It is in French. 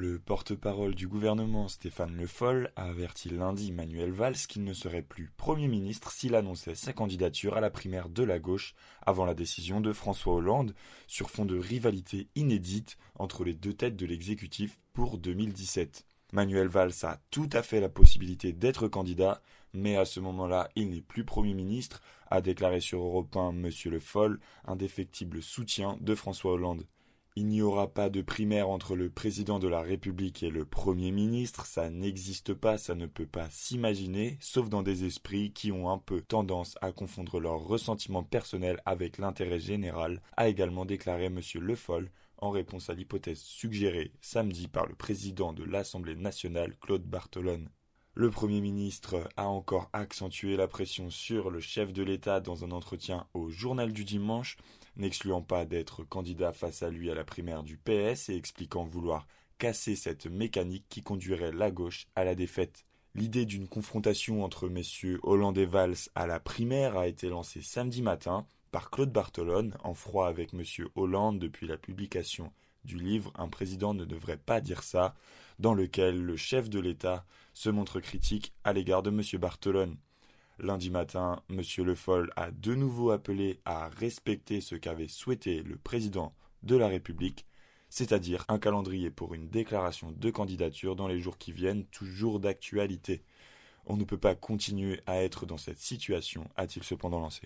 Le porte-parole du gouvernement Stéphane Le Foll a averti lundi Manuel Valls qu'il ne serait plus Premier ministre s'il annonçait sa candidature à la primaire de la gauche avant la décision de François Hollande sur fond de rivalité inédite entre les deux têtes de l'exécutif pour 2017. Manuel Valls a tout à fait la possibilité d'être candidat, mais à ce moment-là, il n'est plus Premier ministre, a déclaré sur Europe 1 M. Le Foll, un défectible soutien de François Hollande. Il n'y aura pas de primaire entre le président de la République et le Premier ministre, ça n'existe pas, ça ne peut pas s'imaginer, sauf dans des esprits qui ont un peu tendance à confondre leur ressentiment personnel avec l'intérêt général, a également déclaré M. Le Foll en réponse à l'hypothèse suggérée samedi par le président de l'Assemblée nationale Claude Bartolone. Le Premier ministre a encore accentué la pression sur le chef de l'État dans un entretien au journal du dimanche, n'excluant pas d'être candidat face à lui à la primaire du PS et expliquant vouloir casser cette mécanique qui conduirait la gauche à la défaite. L'idée d'une confrontation entre messieurs Hollande et Valls à la primaire a été lancée samedi matin par Claude Bartolone, en froid avec monsieur Hollande depuis la publication du livre Un président ne devrait pas dire ça, dans lequel le chef de l'État se montre critique à l'égard de M. Bartolone. Lundi matin, M. Le Foll a de nouveau appelé à respecter ce qu'avait souhaité le président de la République, c'est-à-dire un calendrier pour une déclaration de candidature dans les jours qui viennent, toujours d'actualité. On ne peut pas continuer à être dans cette situation, a-t-il cependant lancé.